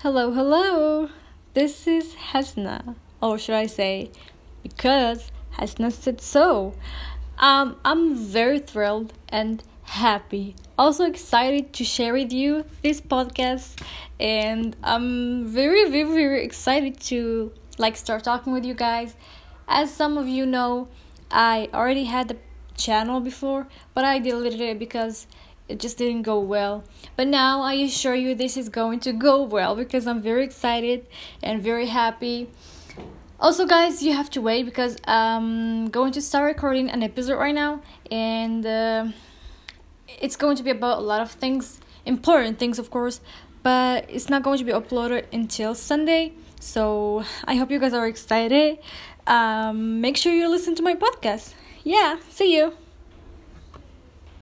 Hello, hello. This is Hasna, or should I say, because Hasna said so. Um, I'm very thrilled and happy, also excited to share with you this podcast, and I'm very, very, very excited to like start talking with you guys. As some of you know, I already had the channel before, but I deleted it because it just didn't go well. But now I assure you this is going to go well because I'm very excited and very happy. Also, guys, you have to wait because I'm going to start recording an episode right now, and uh, it's going to be about a lot of things, important things, of course, but it's not going to be uploaded until Sunday. So I hope you guys are excited. Um, make sure you listen to my podcast. Yeah, see you.